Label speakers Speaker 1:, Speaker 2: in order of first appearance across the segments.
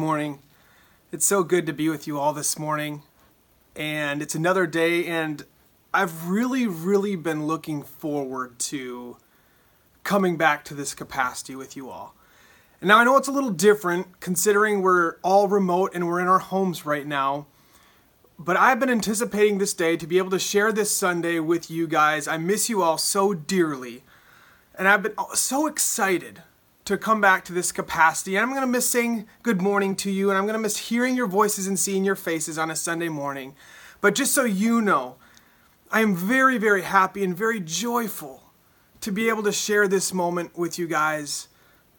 Speaker 1: Morning. It's so good to be with you all this morning. And it's another day, and I've really, really been looking forward to coming back to this capacity with you all. And now I know it's a little different considering we're all remote and we're in our homes right now. But I've been anticipating this day to be able to share this Sunday with you guys. I miss you all so dearly. And I've been so excited to come back to this capacity. And I'm going to miss saying good morning to you, and I'm going to miss hearing your voices and seeing your faces on a Sunday morning. But just so you know, I am very, very happy and very joyful to be able to share this moment with you guys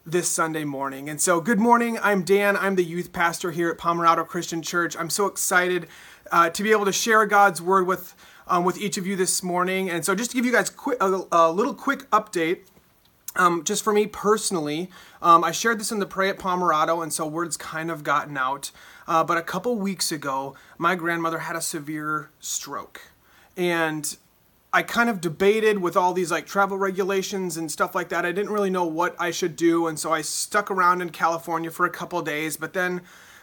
Speaker 1: this Sunday morning. And so, good morning. I'm Dan. I'm the youth pastor here at Pomerado Christian Church. I'm so excited uh, to be able to share God's word with um, with each of you this morning. And so, just to give you guys quick, a, a little quick update. Um, just for me personally, um, I shared this in the Pray at Pomerado, and so word's kind of gotten out. Uh, but a couple weeks ago, my grandmother had a severe stroke. And I kind of debated with all these like travel regulations and stuff like that. I didn't really know what I should do, and so I stuck around in California for a couple days. But then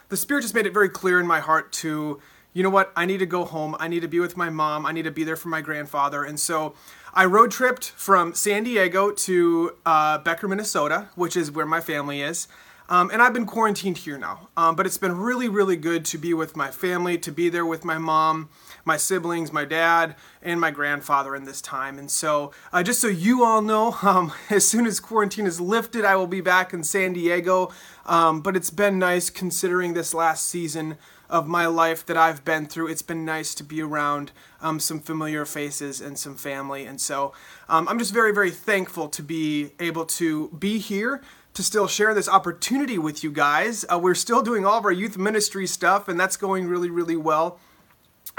Speaker 1: the Spirit just made it very clear in my heart to you know what? I need to go home. I need to be with my mom. I need to be there for my grandfather. And so I road tripped from San Diego to uh, Becker, Minnesota, which is where my family is. Um, and I've been quarantined here now. Um, but it's been really, really good to be with my family, to be there with my mom, my siblings, my dad, and my grandfather in this time. And so, uh, just so you all know, um, as soon as quarantine is lifted, I will be back in San Diego. Um, but it's been nice considering this last season of my life that I've been through. It's been nice to be around um, some familiar faces and some family. And so um, I'm just very, very thankful to be able to be here to still share this opportunity with you guys. Uh, we're still doing all of our youth ministry stuff, and that's going really, really well.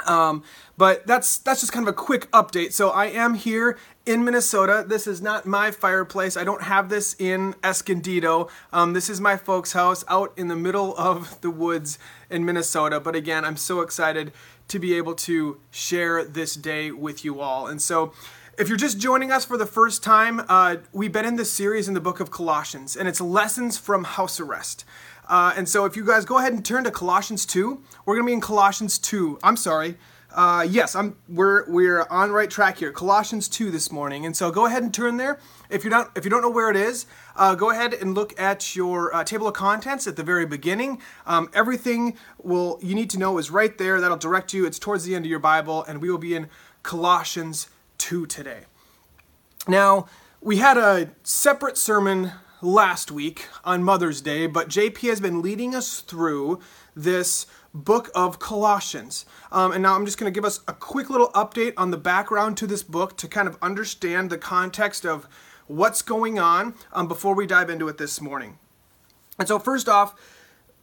Speaker 1: Um, but that's that's just kind of a quick update. So I am here in Minnesota. This is not my fireplace. I don't have this in Escondido. Um, this is my folks' house out in the middle of the woods in Minnesota. But again, I'm so excited to be able to share this day with you all. And so. If you're just joining us for the first time, uh, we've been in this series in the book of Colossians, and it's lessons from house arrest. Uh, and so if you guys go ahead and turn to Colossians 2, we're going to be in Colossians 2. I'm sorry. Uh, yes, I'm, we're, we're on right track here. Colossians 2 this morning. And so go ahead and turn there. If, you're not, if you don't know where it is, uh, go ahead and look at your uh, table of contents at the very beginning. Um, everything will you need to know is right there. That'll direct you. It's towards the end of your Bible. And we will be in Colossians 2 today. Now, we had a separate sermon last week on Mother's Day, but JP has been leading us through this book of Colossians. Um, and now I'm just going to give us a quick little update on the background to this book to kind of understand the context of what's going on um, before we dive into it this morning. And so, first off,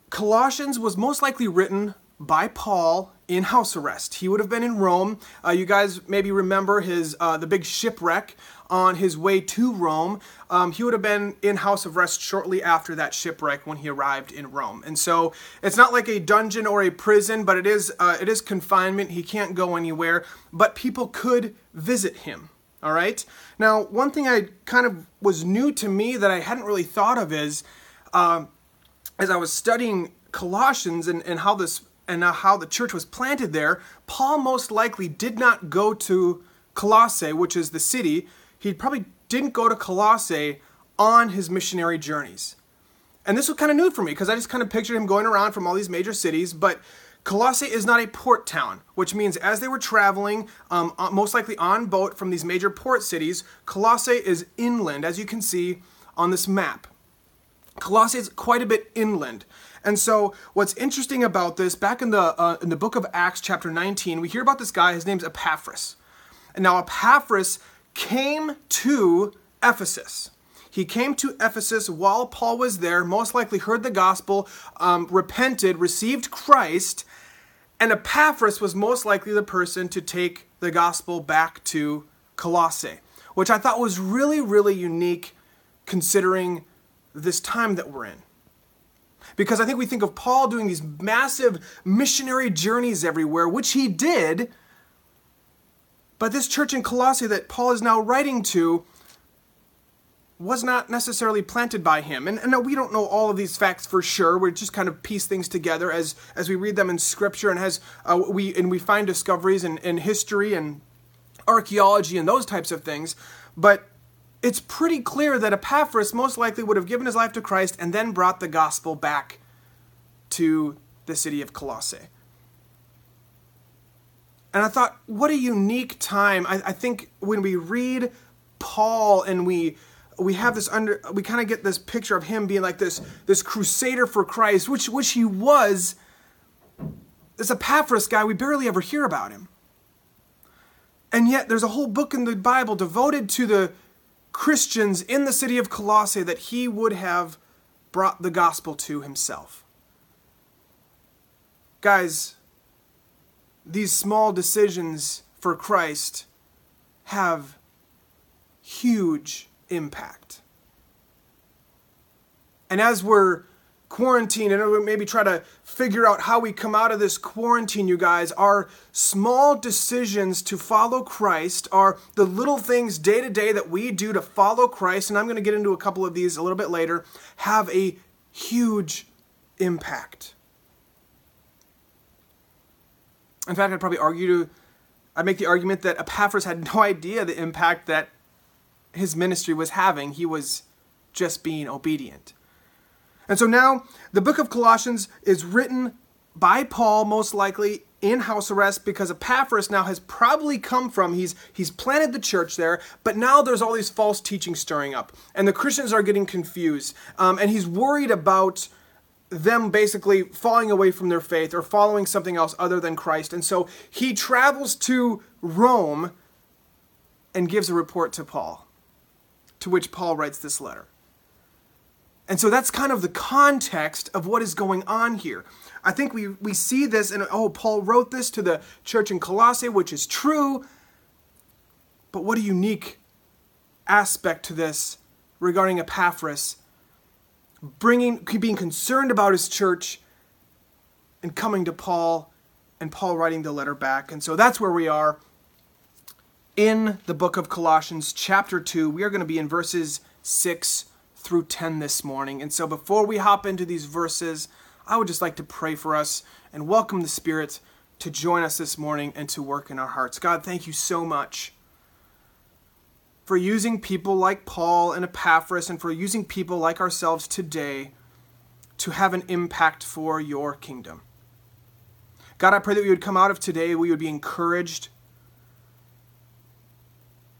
Speaker 1: Colossians was most likely written by Paul in house arrest. He would have been in Rome. Uh, you guys maybe remember his uh, the big shipwreck on his way to Rome. Um, he would have been in house arrest shortly after that shipwreck when he arrived in Rome. And so it's not like a dungeon or a prison, but it is uh, it is confinement. He can't go anywhere, but people could visit him. All right. Now, one thing I kind of was new to me that I hadn't really thought of is, uh, as I was studying Colossians and, and how this and how the church was planted there, Paul most likely did not go to Colossae, which is the city. He probably didn't go to Colossae on his missionary journeys. And this was kind of new for me because I just kind of pictured him going around from all these major cities, but Colossae is not a port town, which means as they were traveling, um, uh, most likely on boat from these major port cities, Colossae is inland, as you can see on this map. Colossae is quite a bit inland. And so, what's interesting about this, back in the uh, in the book of Acts, chapter 19, we hear about this guy. His name's Epaphras. And now Epaphras came to Ephesus. He came to Ephesus while Paul was there. Most likely heard the gospel, um, repented, received Christ, and Epaphras was most likely the person to take the gospel back to Colossae, which I thought was really, really unique considering this time that we're in. Because I think we think of Paul doing these massive missionary journeys everywhere, which he did. But this church in Colossae that Paul is now writing to, was not necessarily planted by him. And, and we don't know all of these facts for sure. We just kind of piece things together as as we read them in scripture and as uh, we and we find discoveries in, in history and archaeology and those types of things. But it's pretty clear that Epaphras most likely would have given his life to Christ and then brought the gospel back to the city of Colossae. And I thought, what a unique time. I, I think when we read Paul and we we have this under we kind of get this picture of him being like this this crusader for Christ, which which he was. This Epaphras guy, we barely ever hear about him. And yet there's a whole book in the Bible devoted to the Christians in the city of Colossae that he would have brought the gospel to himself. Guys, these small decisions for Christ have huge impact. And as we're quarantined and maybe try to figure out how we come out of this quarantine, you guys, our small decisions to follow Christ are the little things day to day that we do to follow Christ, and I'm going to get into a couple of these a little bit later, have a huge impact. In fact, I'd probably argue to, I'd make the argument that Epaphras had no idea the impact that his ministry was having. He was just being obedient. And so now the book of Colossians is written by Paul, most likely in house arrest, because Epaphras now has probably come from, he's, he's planted the church there, but now there's all these false teachings stirring up. And the Christians are getting confused. Um, and he's worried about them basically falling away from their faith or following something else other than Christ. And so he travels to Rome and gives a report to Paul to which Paul writes this letter. And so that's kind of the context of what is going on here. I think we, we see this, and oh, Paul wrote this to the church in Colossae, which is true. But what a unique aspect to this regarding Epaphras, bringing, being concerned about his church and coming to Paul, and Paul writing the letter back. And so that's where we are in the book of Colossians, chapter 2. We are going to be in verses 6 through 10 this morning. And so before we hop into these verses, I would just like to pray for us and welcome the Spirit to join us this morning and to work in our hearts. God, thank you so much for using people like Paul and Epaphras and for using people like ourselves today to have an impact for your kingdom. God, I pray that we would come out of today, we would be encouraged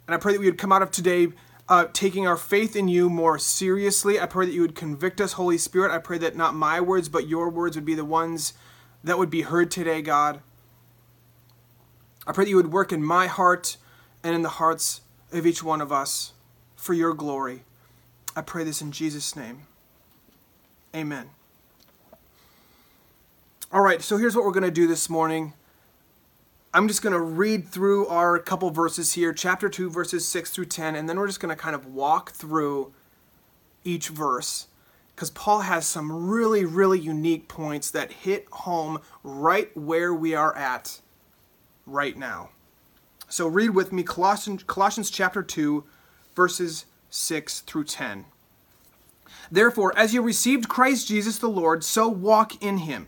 Speaker 1: and I pray that we would come out of today uh, taking our faith in you more seriously. I pray that you would convict us, Holy Spirit. I pray that not my words, but your words would be the ones that would be heard today, God. I pray that you would work in my heart and in the hearts of each one of us for your glory. I pray this in Jesus' name. Amen. All right, so here's what we're going to do this morning. I'm just going to read through our couple verses here, chapter 2, verses 6 through 10, and then we're just going to kind of walk through each verse because Paul has some really, really unique points that hit home right where we are at right now. So read with me Colossians, Colossians chapter 2, verses 6 through 10. Therefore, as you received Christ Jesus the Lord, so walk in him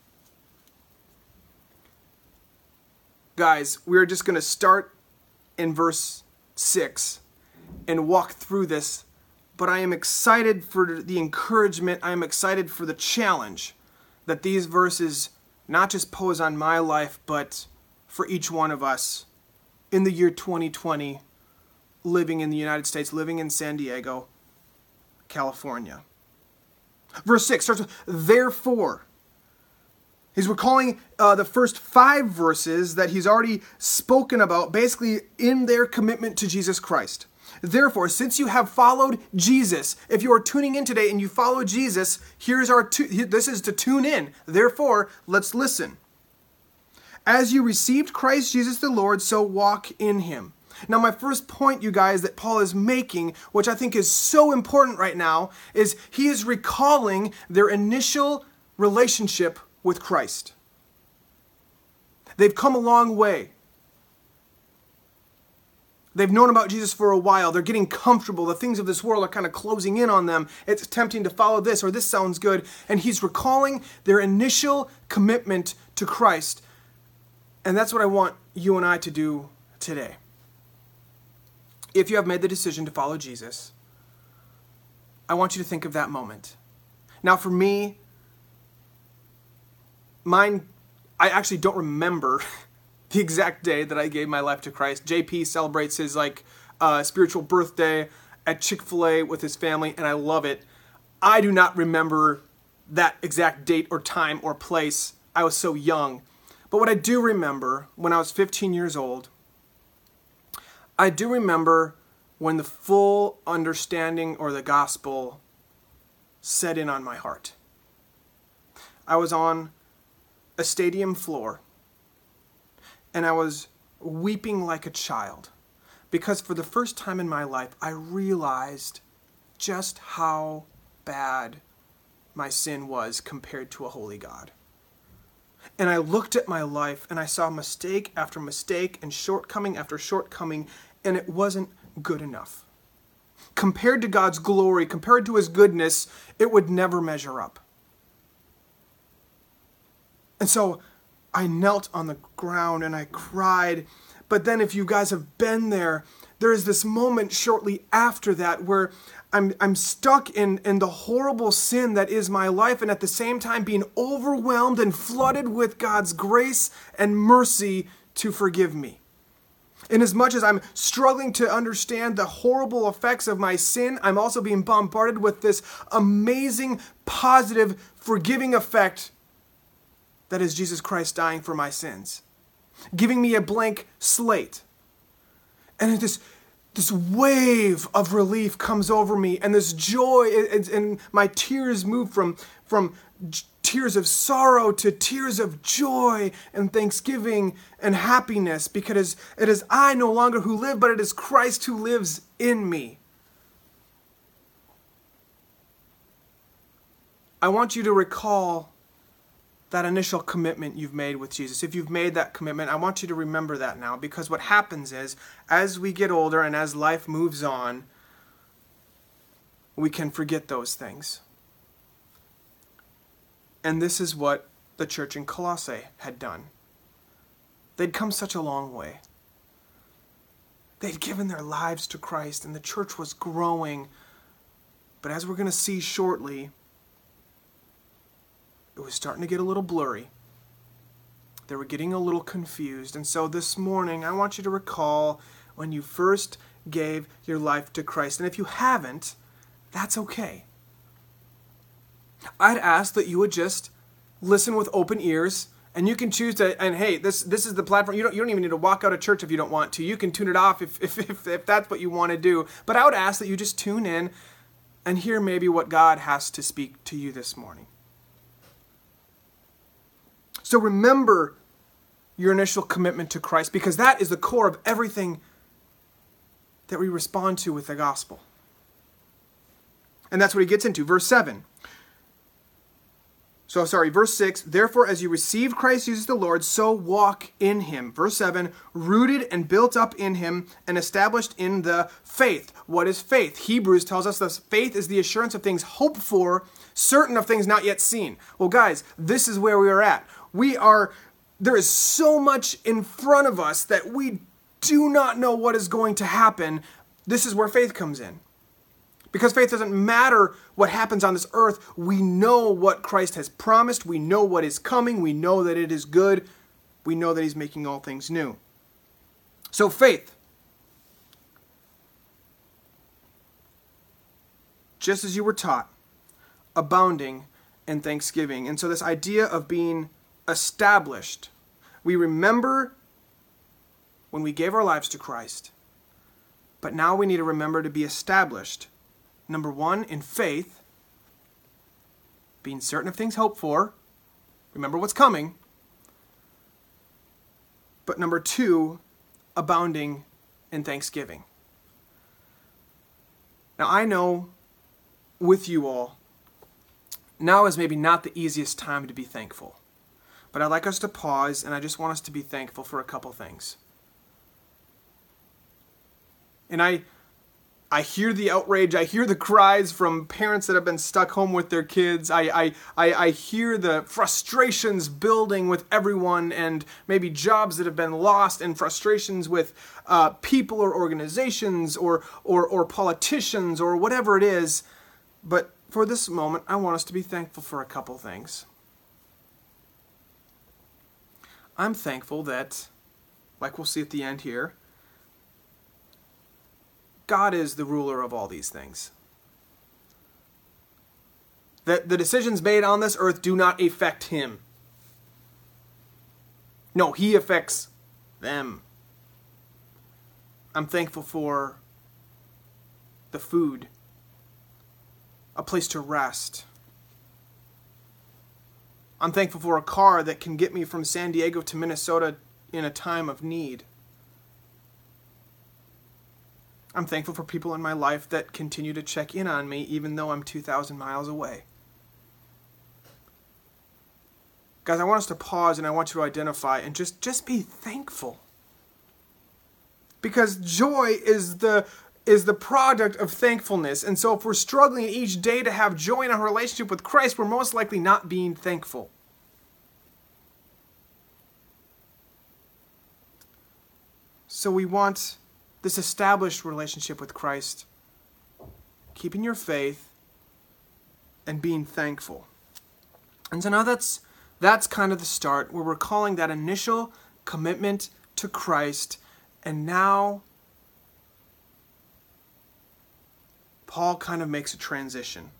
Speaker 1: Guys, we're just going to start in verse 6 and walk through this. But I am excited for the encouragement, I am excited for the challenge that these verses not just pose on my life, but for each one of us in the year 2020, living in the United States, living in San Diego, California. Verse 6 starts with, Therefore, He's recalling uh, the first five verses that he's already spoken about, basically in their commitment to Jesus Christ. Therefore, since you have followed Jesus, if you are tuning in today and you follow Jesus, here's our tu- this is to tune in. Therefore, let's listen. As you received Christ Jesus the Lord, so walk in him. Now, my first point, you guys, that Paul is making, which I think is so important right now, is he is recalling their initial relationship with Christ. They've come a long way. They've known about Jesus for a while. They're getting comfortable. The things of this world are kind of closing in on them. It's tempting to follow this or this sounds good. And he's recalling their initial commitment to Christ. And that's what I want you and I to do today. If you have made the decision to follow Jesus, I want you to think of that moment. Now, for me, mine, I actually don't remember the exact day that I gave my life to Christ. JP celebrates his like uh, spiritual birthday at Chick Fil A with his family, and I love it. I do not remember that exact date or time or place. I was so young. But what I do remember when I was 15 years old, I do remember when the full understanding or the gospel set in on my heart. I was on a stadium floor and I was weeping like a child because for the first time in my life, I realized just how bad my sin was compared to a holy God. And I looked at my life and I saw mistake after mistake and shortcoming after shortcoming, and it wasn't good enough. Compared to God's glory, compared to His goodness, it would never measure up. And so I knelt on the ground and I cried. But then, if you guys have been there, there is this moment shortly after that where I'm, I'm stuck in, in the horrible sin that is my life, and at the same time being overwhelmed and flooded with God's grace and mercy to forgive me. In as much as I'm struggling to understand the horrible effects of my sin, I'm also being bombarded with this amazing, positive, forgiving effect that is Jesus Christ dying for my sins, giving me a blank slate. And this, this wave of relief comes over me, and this joy, and my tears move from, from tears of sorrow to tears of joy and thanksgiving and happiness because it is I no longer who live, but it is Christ who lives in me. I want you to recall that initial commitment you've made with Jesus. If you've made that commitment, I want you to remember that now because what happens is as we get older and as life moves on, we can forget those things. And this is what the church in Colossae had done. They'd come such a long way. They'd given their lives to Christ, and the church was growing. But as we're going to see shortly, it was starting to get a little blurry. They were getting a little confused. And so this morning, I want you to recall when you first gave your life to Christ. And if you haven't, that's okay. I'd ask that you would just listen with open ears and you can choose to and hey this this is the platform you don't you don't even need to walk out of church if you don't want to you can tune it off if if, if, if that's what you want to do but i would ask that you just tune in and hear maybe what god has to speak to you this morning so remember your initial commitment to Christ because that is the core of everything that we respond to with the gospel. And that's what he gets into. Verse 7. So, sorry, verse 6 Therefore, as you receive Christ Jesus the Lord, so walk in him. Verse 7 Rooted and built up in him and established in the faith. What is faith? Hebrews tells us that faith is the assurance of things hoped for, certain of things not yet seen. Well, guys, this is where we are at. We are, there is so much in front of us that we do not know what is going to happen. This is where faith comes in. Because faith doesn't matter what happens on this earth. We know what Christ has promised. We know what is coming. We know that it is good. We know that He's making all things new. So, faith. Just as you were taught, abounding in thanksgiving. And so, this idea of being established. We remember when we gave our lives to Christ, But now we need to remember to be established. Number one, in faith, being certain of things hoped for. Remember what's coming. But number two, abounding in thanksgiving. Now, I know with you all, now is maybe not the easiest time to be thankful. But I'd like us to pause and I just want us to be thankful for a couple things. And I I hear the outrage. I hear the cries from parents that have been stuck home with their kids. I, I, I, I, hear the frustrations building with everyone and maybe jobs that have been lost and frustrations with uh, people or organizations or, or, or politicians or whatever it is. But for this moment, I want us to be thankful for a couple things. I'm thankful that, like we'll see at the end here, God is the ruler of all these things. That the decisions made on this earth do not affect him. No, he affects them. I'm thankful for the food, a place to rest. I'm thankful for a car that can get me from San Diego to Minnesota in a time of need. I'm thankful for people in my life that continue to check in on me even though I'm 2,000 miles away. Guys, I want us to pause and I want you to identify and just, just be thankful. Because joy is the is the product of thankfulness. And so if we're struggling each day to have joy in our relationship with Christ, we're most likely not being thankful. So we want this established relationship with Christ, keeping your faith, and being thankful. And so now that's that's kind of the start where we're calling that initial commitment to Christ, and now Paul kind of makes a transition.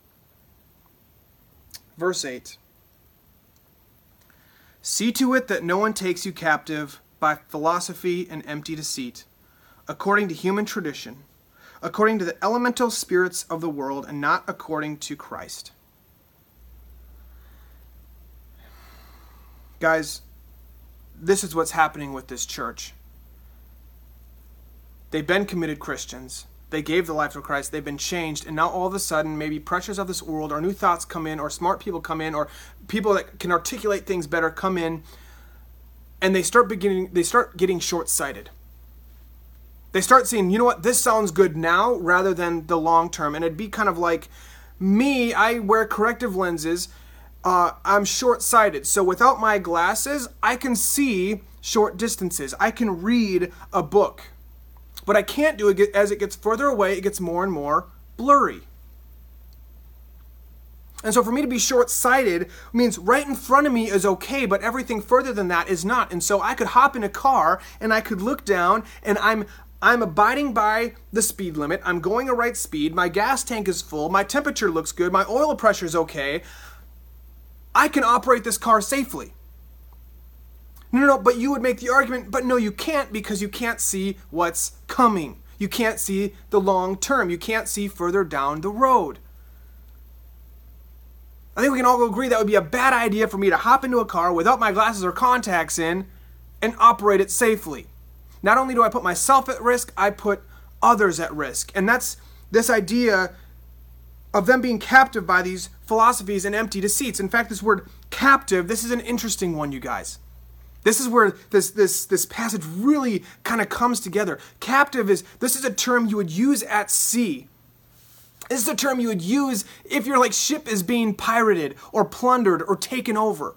Speaker 1: Verse 8 See to it that no one takes you captive by philosophy and empty deceit according to human tradition, according to the elemental spirits of the world, and not according to Christ. Guys, this is what's happening with this church. They've been committed Christians. They gave the life to Christ. They've been changed. And now all of a sudden, maybe pressures of this world or new thoughts come in, or smart people come in, or people that can articulate things better come in, and they start beginning they start getting short-sighted they start seeing, you know what, this sounds good now rather than the long term. And it'd be kind of like me, I wear corrective lenses. Uh, I'm short sighted. So without my glasses, I can see short distances. I can read a book. But I can't do as it gets further away, it gets more and more blurry. And so for me to be short sighted means right in front of me is okay, but everything further than that is not. And so I could hop in a car and I could look down and I'm I'm abiding by the speed limit. I'm going a right speed. My gas tank is full. My temperature looks good. My oil pressure is okay. I can operate this car safely. No, no, but you would make the argument, but no, you can't because you can't see what's coming. You can't see the long term. You can't see further down the road. I think we can all agree that would be a bad idea for me to hop into a car without my glasses or contacts in and operate it safely. Not only do I put myself at risk, I put others at risk. And that's this idea of them being captive by these philosophies and empty deceits. In fact, this word captive, this is an interesting one, you guys. This is where this this this passage really kind of comes together. Captive is this is a term you would use at sea. This is a term you would use if your like ship is being pirated or plundered or taken over.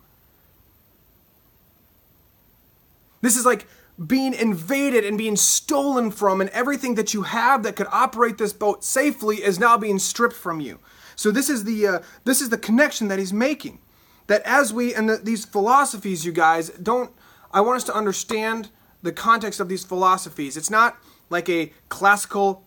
Speaker 1: This is like being invaded and being stolen from, and everything that you have that could operate this boat safely is now being stripped from you. So this is the uh, this is the connection that he's making. That as we and the, these philosophies, you guys don't. I want us to understand the context of these philosophies. It's not like a classical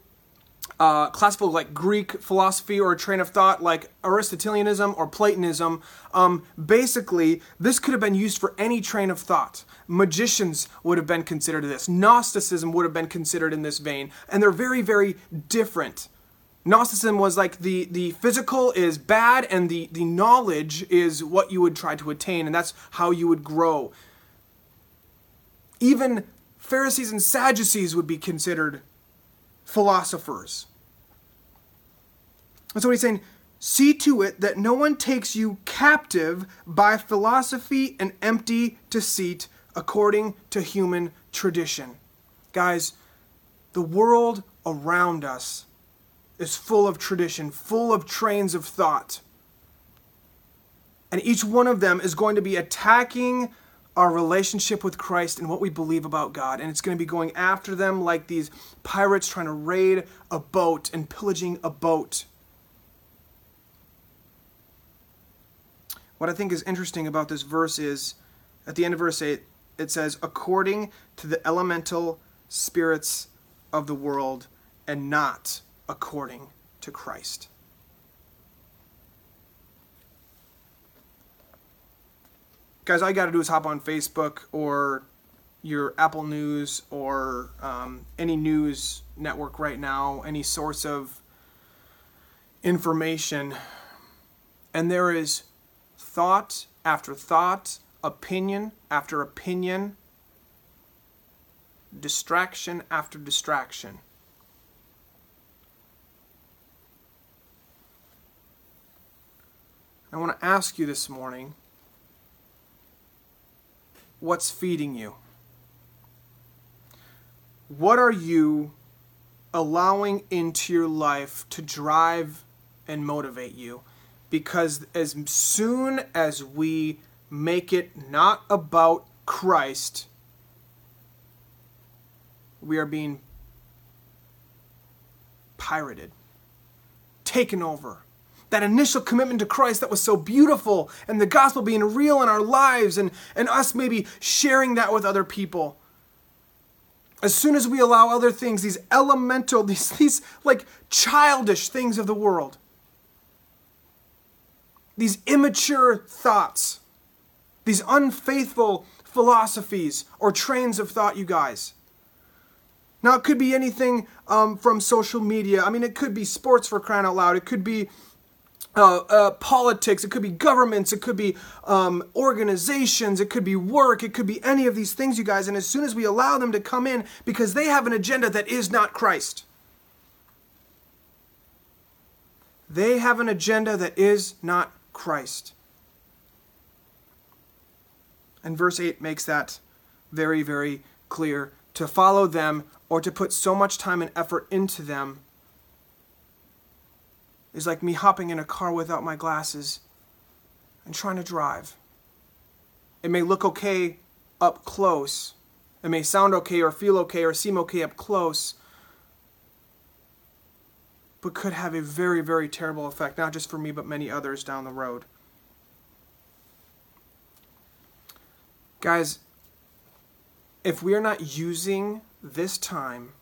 Speaker 1: uh, classical like Greek philosophy or a train of thought like Aristotelianism or Platonism. Um, basically, this could have been used for any train of thought. Magicians would have been considered this. Gnosticism would have been considered in this vein, and they're very, very different. Gnosticism was like the, the physical is bad and the, the knowledge is what you would try to attain, and that's how you would grow. Even Pharisees and Sadducees would be considered philosophers. And so he's saying, see to it that no one takes you captive by philosophy and empty deceit according to human tradition. Guys, the world around us is full of tradition, full of trains of thought. And each one of them is going to be attacking our relationship with Christ and what we believe about God. And it's going to be going after them like these pirates trying to raid a boat and pillaging a boat. What I think is interesting about this verse is at the end of verse 8, it says, according to the elemental spirits of the world and not according to Christ. Guys, all you got to do is hop on Facebook or your Apple News or um, any news network right now, any source of information, and there is thought after thought, opinion after opinion, distraction after distraction. I want to ask you this morning what's feeding you? What are you allowing into your life to drive and motivate you? Because as soon as we make it not about Christ, we are being pirated, taken over that initial commitment to Christ that was so beautiful and the gospel being real in our lives and, and us maybe sharing that with other people. As soon as we allow other things, these elemental, these, these like childish things of the world, these immature thoughts, these unfaithful philosophies or trains of thought, you guys. Now, it could be anything um, from social media. I mean, it could be sports for crying out loud. It could be uh, uh, politics, it could be governments, it could be um, organizations, it could be work, it could be any of these things, you guys. And as soon as we allow them to come in, because they have an agenda that is not Christ, they have an agenda that is not Christ. And verse 8 makes that very, very clear. To follow them or to put so much time and effort into them is like me hopping in a car without my glasses and trying to drive. It may look okay up close. It may sound okay or feel okay or seem okay up close, but could have a very, very terrible effect, not just for me, but many others down the road. Guys, if we are not using this time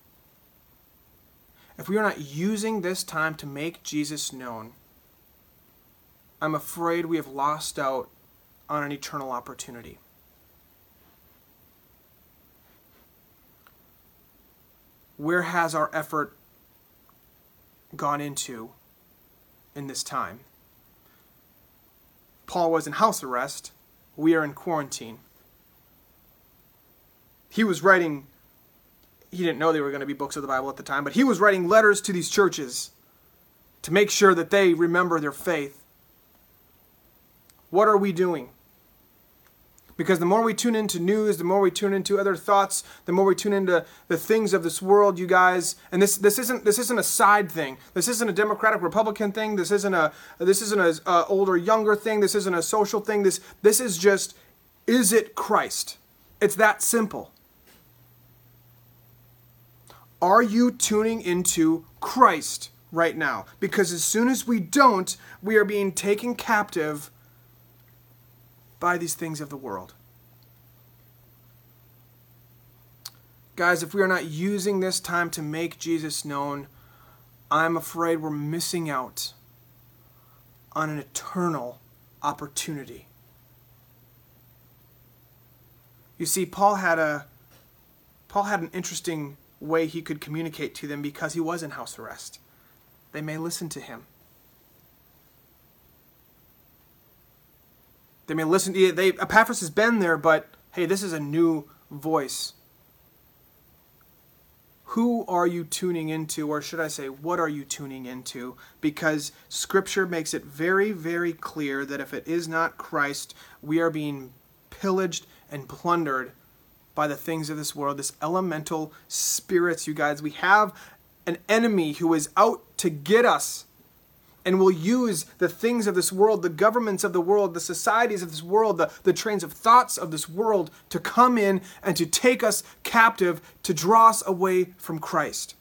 Speaker 1: if we are not using this time to make Jesus known, I'm afraid we have lost out on an eternal opportunity. Where has our effort gone into in this time? Paul was in house arrest. We are in quarantine. He was writing he didn't know they were going to be books of the Bible at the time, but he was writing letters to these churches to make sure that they remember their faith. What are we doing? Because the more we tune into news, the more we tune into other thoughts, the more we tune into the things of this world, you guys. And this this isn't this isn't a side thing. This isn't a Democratic Republican thing. This isn't a this isn't a, a older younger thing. This isn't a social thing. This this is just is it Christ? It's that simple. Are you tuning into Christ right now? Because as soon as we don't, we are being taken captive by these things of the world. Guys, if we are not using this time to make Jesus known, I'm afraid we're missing out on an eternal opportunity. You see, Paul had a Paul had an interesting way he could communicate to them because he was in house arrest. They may listen to him. They may listen. To they Epaphras has been there, but hey, this is a new voice. Who are you tuning into, or should I say, what are you tuning into? Because Scripture makes it very, very clear that if it is not Christ, we are being pillaged and plundered by the things of this world, this elemental spirits, you guys. We have an enemy who is out to get us and will use the things of this world, the governments of the world, the societies of this world, the, the trains of thoughts of this world to come in and to take us captive, to draw us away from Christ.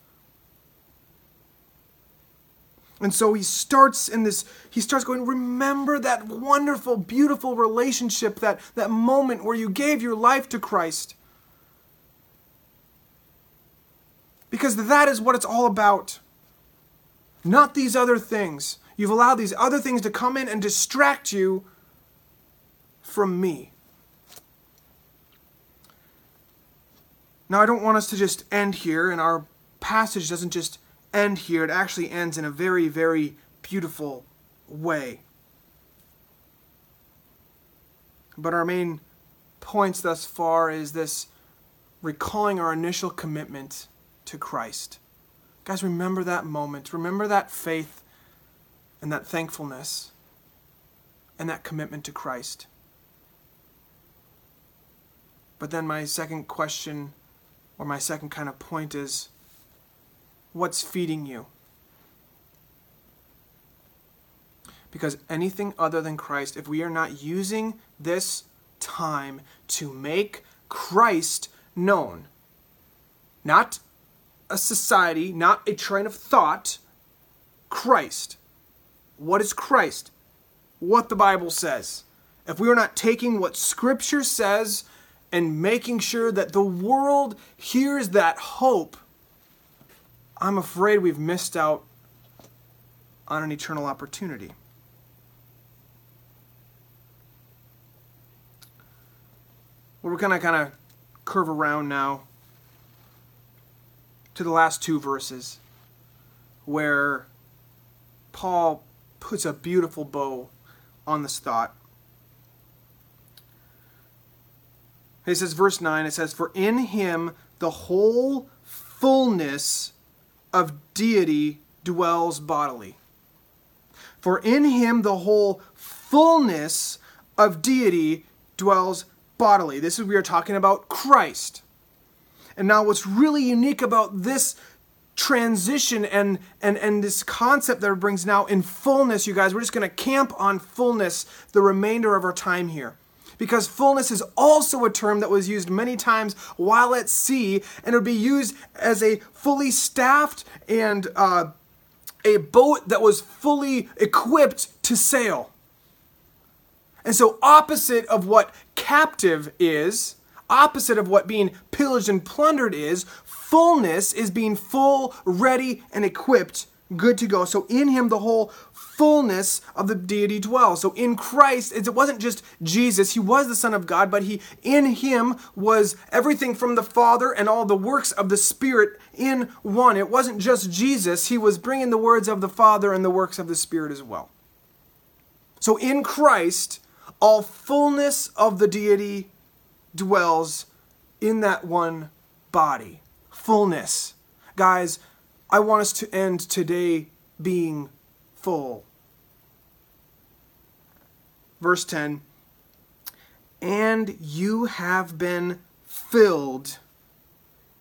Speaker 1: And so he starts in this, he starts going, remember that wonderful, beautiful relationship, that, that moment where you gave your life to Christ. Because that is what it's all about not these other things. You've allowed these other things to come in and distract you from me. Now, I don't want us to just end here, and our passage doesn't just end here. It actually ends in a very, very beautiful way. But our main points thus far is this recalling our initial commitment to Christ. Guys, remember that moment. Remember that faith and that thankfulness and that commitment to Christ. But then my second question, or my second kind of point is what's feeding you? Because anything other than Christ, if we are not using this time to make Christ known, not a society, not a train of thought. Christ. What is Christ? What the Bible says. If we are not taking what Scripture says and making sure that the world hears that hope, I'm afraid we've missed out on an eternal opportunity. We're going to kind of curve around now to the last two verses where Paul puts a beautiful bow on this thought. He says, verse 9, it says, For in him the whole fullness of deity dwells bodily. For in him the whole fullness of deity dwells bodily. This is we are talking about Christ. And now, what's really unique about this transition and and and this concept that it brings now in fullness, you guys, we're just going to camp on fullness the remainder of our time here. Because fullness is also a term that was used many times while at sea, and it would be used as a fully staffed and uh, a boat that was fully equipped to sail. And so, opposite of what captive is, opposite of what being pillaged and plundered is. Fullness is being full, ready, and equipped, good to go. So in him, the whole fullness of the deity dwells. So in Christ, it wasn't just Jesus, he was the Son of God, but he in him was everything from the Father and all the works of the Spirit in one. It wasn't just Jesus, he was bringing the words of the Father and the works of the Spirit as well. So in Christ, all fullness of the deity dwells in that one body. Fullness. Guys, I want us to end today being full. Verse 10 And you have been filled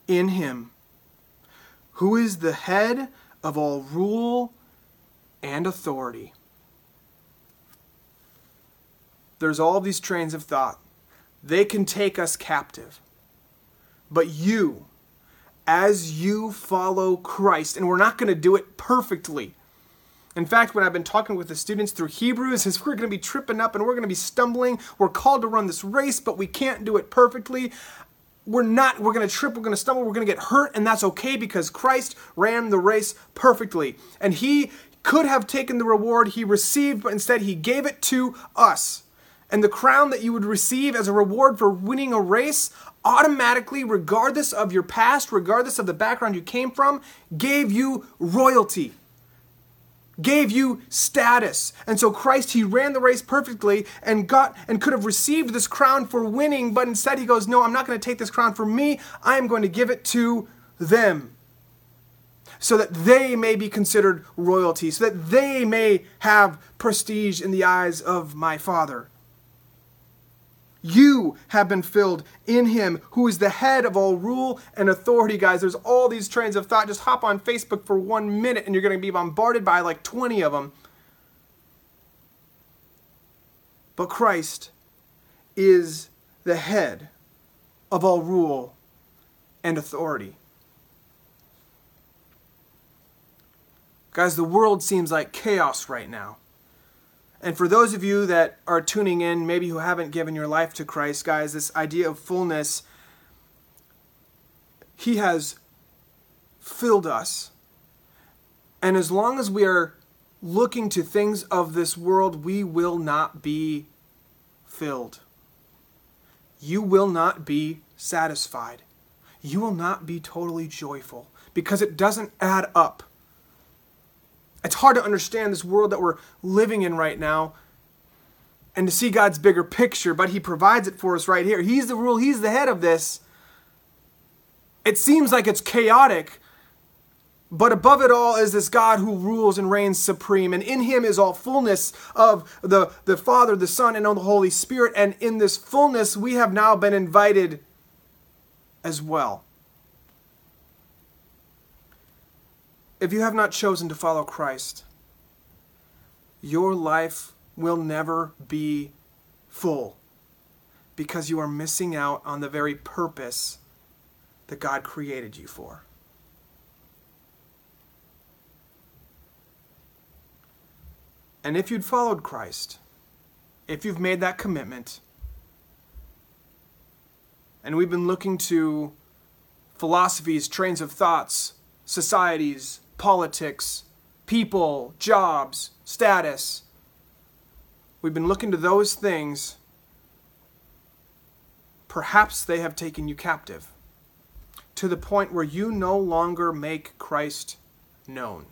Speaker 1: in him, who is the head of all rule and authority. There's all these trains of thought they can take us captive. But you, as you follow Christ, and we're not going to do it perfectly. In fact, when I've been talking with the students through Hebrews, is we're going to be tripping up and we're going to be stumbling. We're called to run this race, but we can't do it perfectly. we're not, we're going to trip, we're going to stumble, we're going to get hurt, and that's okay because Christ ran the race perfectly. And he could have taken the reward he received, but instead he gave it to us. And the crown that you would receive as a reward for winning a race automatically, regardless of your past, regardless of the background you came from, gave you royalty gave you status. And so Christ, he ran the race perfectly and got and could have received this crown for winning, but instead he goes, No, I'm not going to take this crown for me. I am going to give it to them. So that they may be considered royalty, so that they may have prestige in the eyes of my Father. You have been filled in him who is the head of all rule and authority, guys. There's all these trains of thought. Just hop on Facebook for one minute and you're going to be bombarded by like 20 of them. But Christ is the head of all rule and authority. Guys, the world seems like chaos right now. And for those of you that are tuning in, maybe who haven't given your life to Christ, guys, this idea of fullness, He has filled us. And as long as we are looking to things of this world, we will not be filled. You will not be satisfied. You will not be totally joyful because it doesn't add up. It's hard to understand this world that we're living in right now and to see God's bigger picture, but He provides it for us right here. He's the rule, He's the head of this. It seems like it's chaotic, but above it all is this God who rules and reigns supreme. And in him is all fullness of the, the Father, the Son, and of the Holy Spirit. And in this fullness, we have now been invited as well. If you have not chosen to follow Christ, your life will never be full because you are missing out on the very purpose that God created you for. And if you'd followed Christ, if you've made that commitment, and we've been looking to philosophies, trains of thoughts, societies, politics, people, jobs, status. We've been looking to those things. Perhaps they have taken you captive to the point where you no longer make Christ known.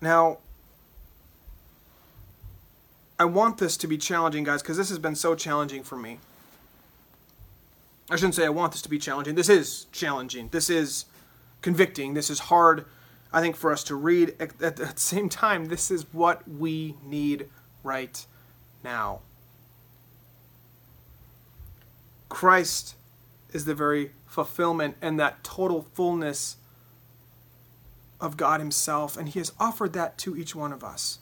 Speaker 1: Now, I want this to be challenging, guys, because this has been so challenging for me. I shouldn't say I want this to be challenging. This is challenging. This is convicting. This is hard, I think, for us to read. At, the same time, this is what we need right now. Christ is the very fulfillment and that total fullness of God Himself, and He has offered that to each one of us.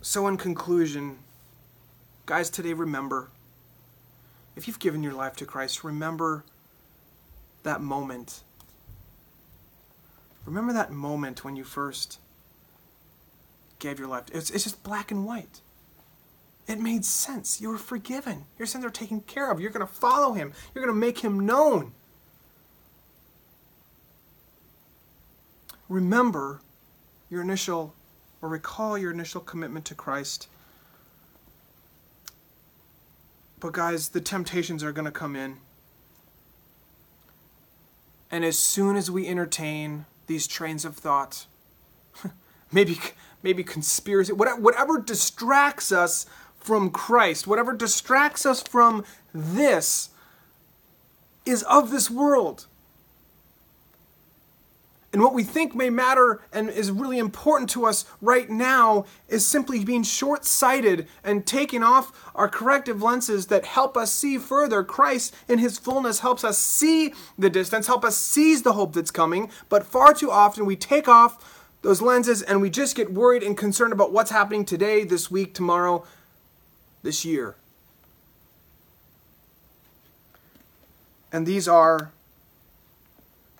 Speaker 1: So, in conclusion, Guys, today remember if you've given your life to Christ, remember that moment. Remember that moment when you first gave your life. It's, it's just black and white. It made sense. You were forgiven. Your sins are taken care of. You're going to follow him, you're going to make him known. Remember your initial, or recall your initial commitment to Christ But, guys, the temptations are going to come in. And as soon as we entertain these trains of thought, maybe, maybe conspiracy, whatever, whatever distracts us from Christ, whatever distracts us from this, is of this world. And what we think may matter and is really important to us right now is simply being short sighted and taking off our corrective lenses that help us see further. Christ, in his fullness, helps us see the distance, help us seize the hope that's coming. But far too often we take off those lenses and we just get worried and concerned about what's happening today, this week, tomorrow, this year. And these are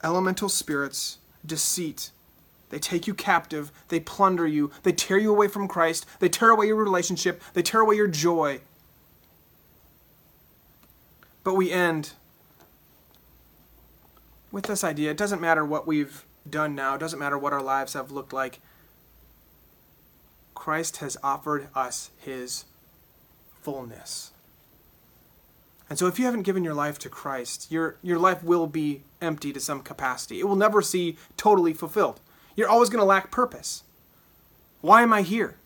Speaker 1: elemental spirits deceit, They take you captive. They plunder you. They tear you away from Christ. They tear away your relationship. They tear away your joy. But we end with this idea it doesn't matter what we've done now, it doesn't matter what our lives have looked like. Christ has offered us his fullness. And so if you haven't given your life to Christ, your, your life will be empty to some capacity. It will never see totally fulfilled. You're always going to lack purpose. Why am I here?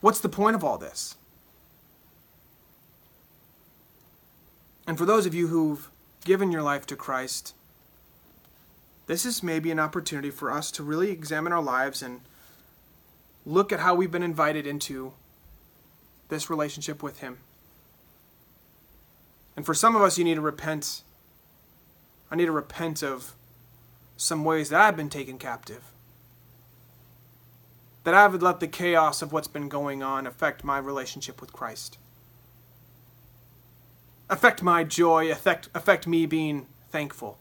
Speaker 1: What's the point of all this? And for those of you who've given your life to Christ, this is maybe an opportunity for us to really examine our lives and look at how we've been invited into this relationship with Him. And for some of us, you need to repent. I need to repent of some ways that I've been taken captive. That I've let the chaos of what's been going on affect my relationship with Christ. Affect my joy, affect, affect me being thankful.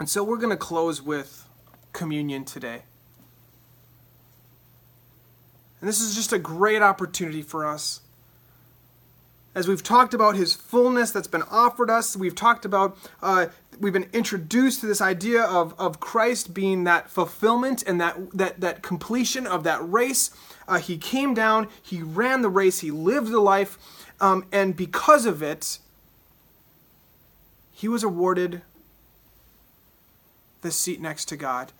Speaker 1: And so we're going to close with communion today. And this is just a great opportunity for us. As we've talked about his fullness that's been offered us, we've talked about, uh, we've been introduced to this idea of, of Christ being that fulfillment and that, that, that completion of that race. Uh, he came down, he ran the race, he lived the life, um, and because of it, he was awarded the seat next to God.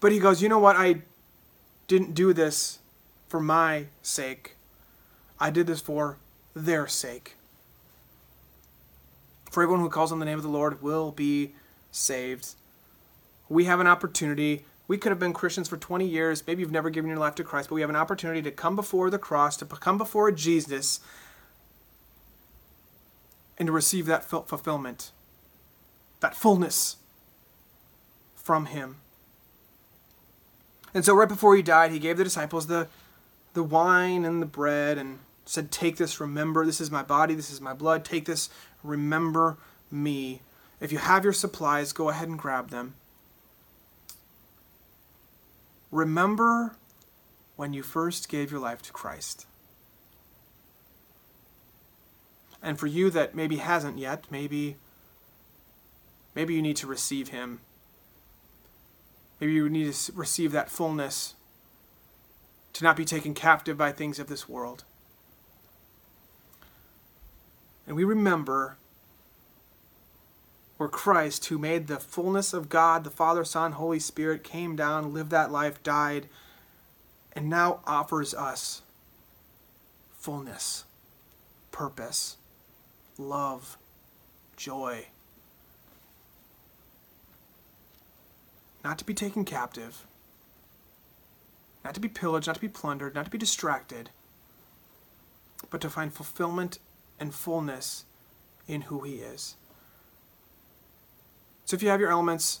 Speaker 1: But he goes, You know what? I didn't do this for my sake, I did this for their sake. For everyone who calls on the name of the Lord will be saved. We have an opportunity. We could have been Christians for 20 years. Maybe you've never given your life to Christ, but we have an opportunity to come before the cross, to come before Jesus, and to receive that fulfillment that fullness from him. And so right before he died, he gave the disciples the the wine and the bread and said, "Take this, remember, this is my body, this is my blood. Take this, remember me." If you have your supplies, go ahead and grab them. Remember when you first gave your life to Christ. And for you that maybe hasn't yet, maybe Maybe you need to receive Him. Maybe you need to receive that fullness, to not be taken captive by things of this world. And we remember where Christ, who made the fullness of God, the Father, Son, Holy Spirit, came down, lived that life, died, and now offers us fullness, purpose, love, joy not to be taken captive, not to be pillaged, not to be plundered, not to be distracted, but to find fulfillment and fullness in who He is. So if you have your elements,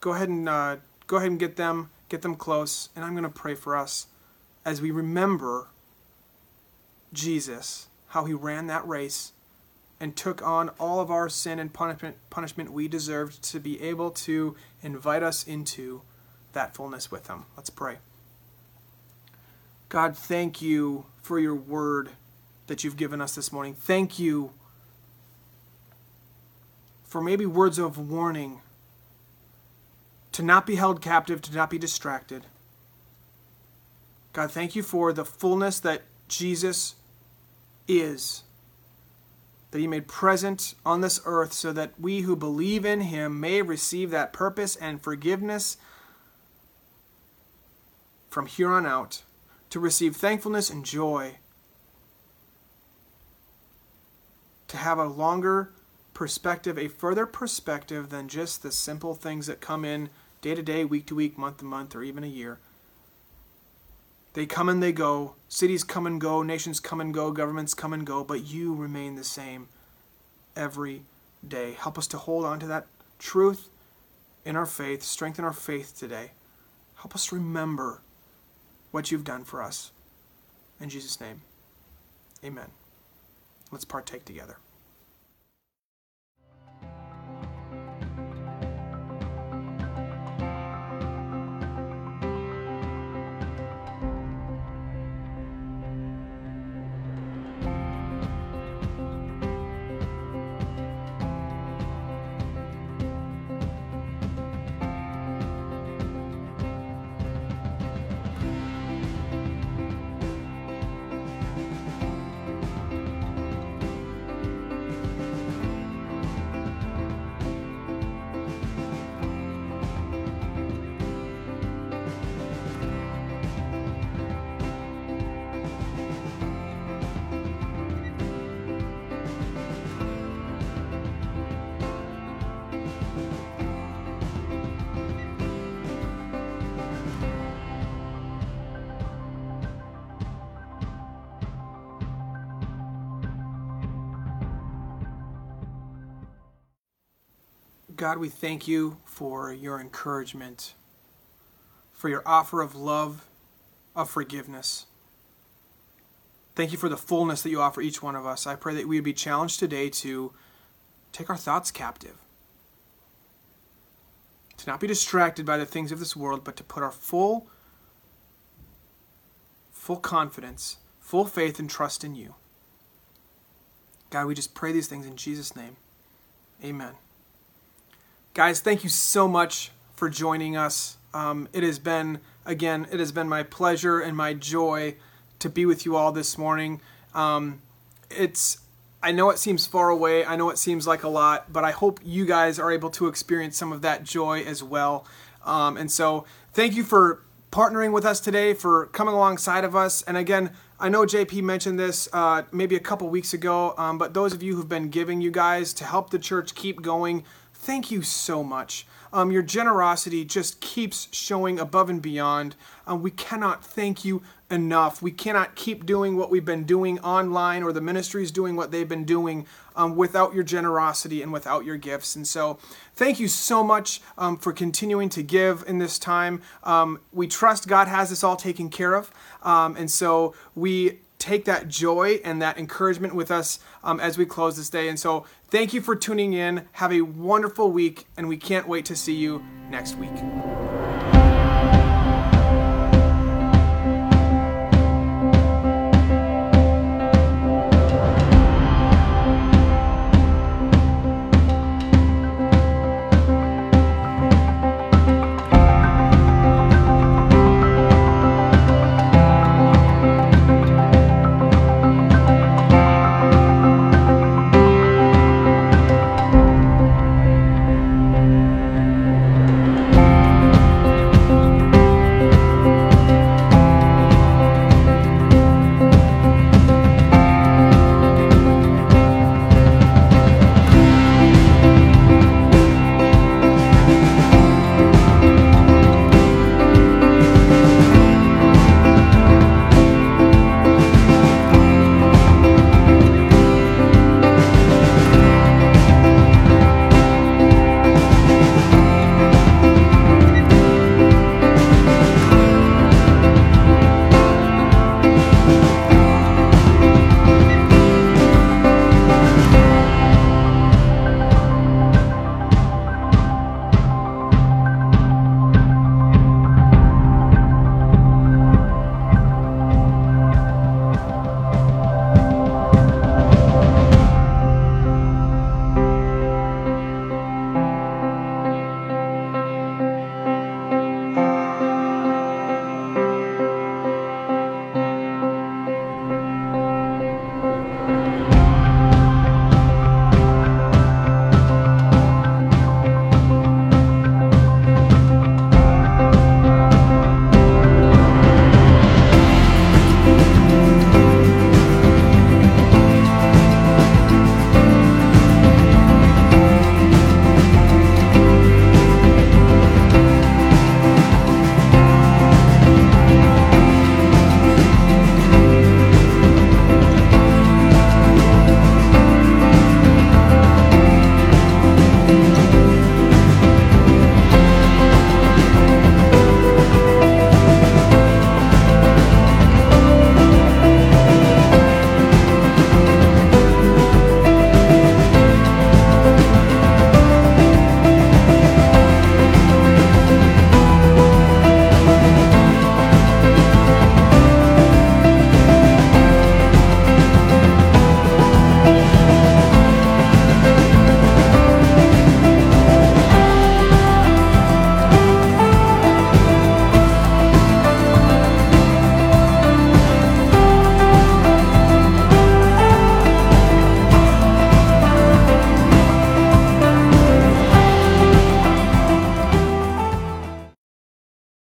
Speaker 1: go ahead and uh, go ahead and get them, get them close, and I'm going to pray for us as we remember Jesus, how He ran that race and took on all of our sin and punishment, we deserved to be able to invite us into that fullness with Him. Let's pray. God, thank you for your word that you've given us this morning. Thank you for maybe words of warning to not be held captive, to not be distracted. God, thank you for the fullness that Jesus is that he made present on this earth so that we who believe in him may receive that purpose and forgiveness from here on out, to receive thankfulness and joy, to have a longer perspective, a further perspective than just the simple things that come in day to day, week to week, month to month, or even a year. They come and they go. Cities come and go. Nations come and go. Governments come and go. But you remain the same every day. Help us to hold on to that truth in our faith. Strengthen our faith today. Help us remember what you've done for us. In Jesus' name, amen. Let's partake together. God, we thank you for your encouragement, for your offer of love, of forgiveness. Thank you for the fullness that you offer each one of us. I pray that we would be challenged today to take our thoughts captive, to not be distracted by the things of this world, but to put our full, full confidence, full faith, and trust in you. God, we just pray these things in Jesus' name. Amen. Guys, thank you so much for joining us. Um, it has been, again, it has been my pleasure and my joy to be with you all this morning. Um, it's I know it seems far away. I know it seems like a lot, but I hope you guys are able to experience some of that joy as well. Um, and so, thank you for partnering with us today, for coming alongside of us. And again, I know JP mentioned this uh, maybe a couple weeks ago, um, but those of you who've been giving you guys to help the church keep going, thank you so much. Um, your generosity just keeps showing above and beyond. Um, we cannot thank you enough. We cannot keep doing what we've been doing online or the ministries doing what they've been doing um, without your generosity and without your gifts. And so, thank you so much um, for continuing to give in this time. Um, we trust God has this all taken care of. Um, and so, we take that joy and that encouragement with us um, as we close this day. And so, thank you for tuning in. Have a wonderful week, and we can't wait to see you next week.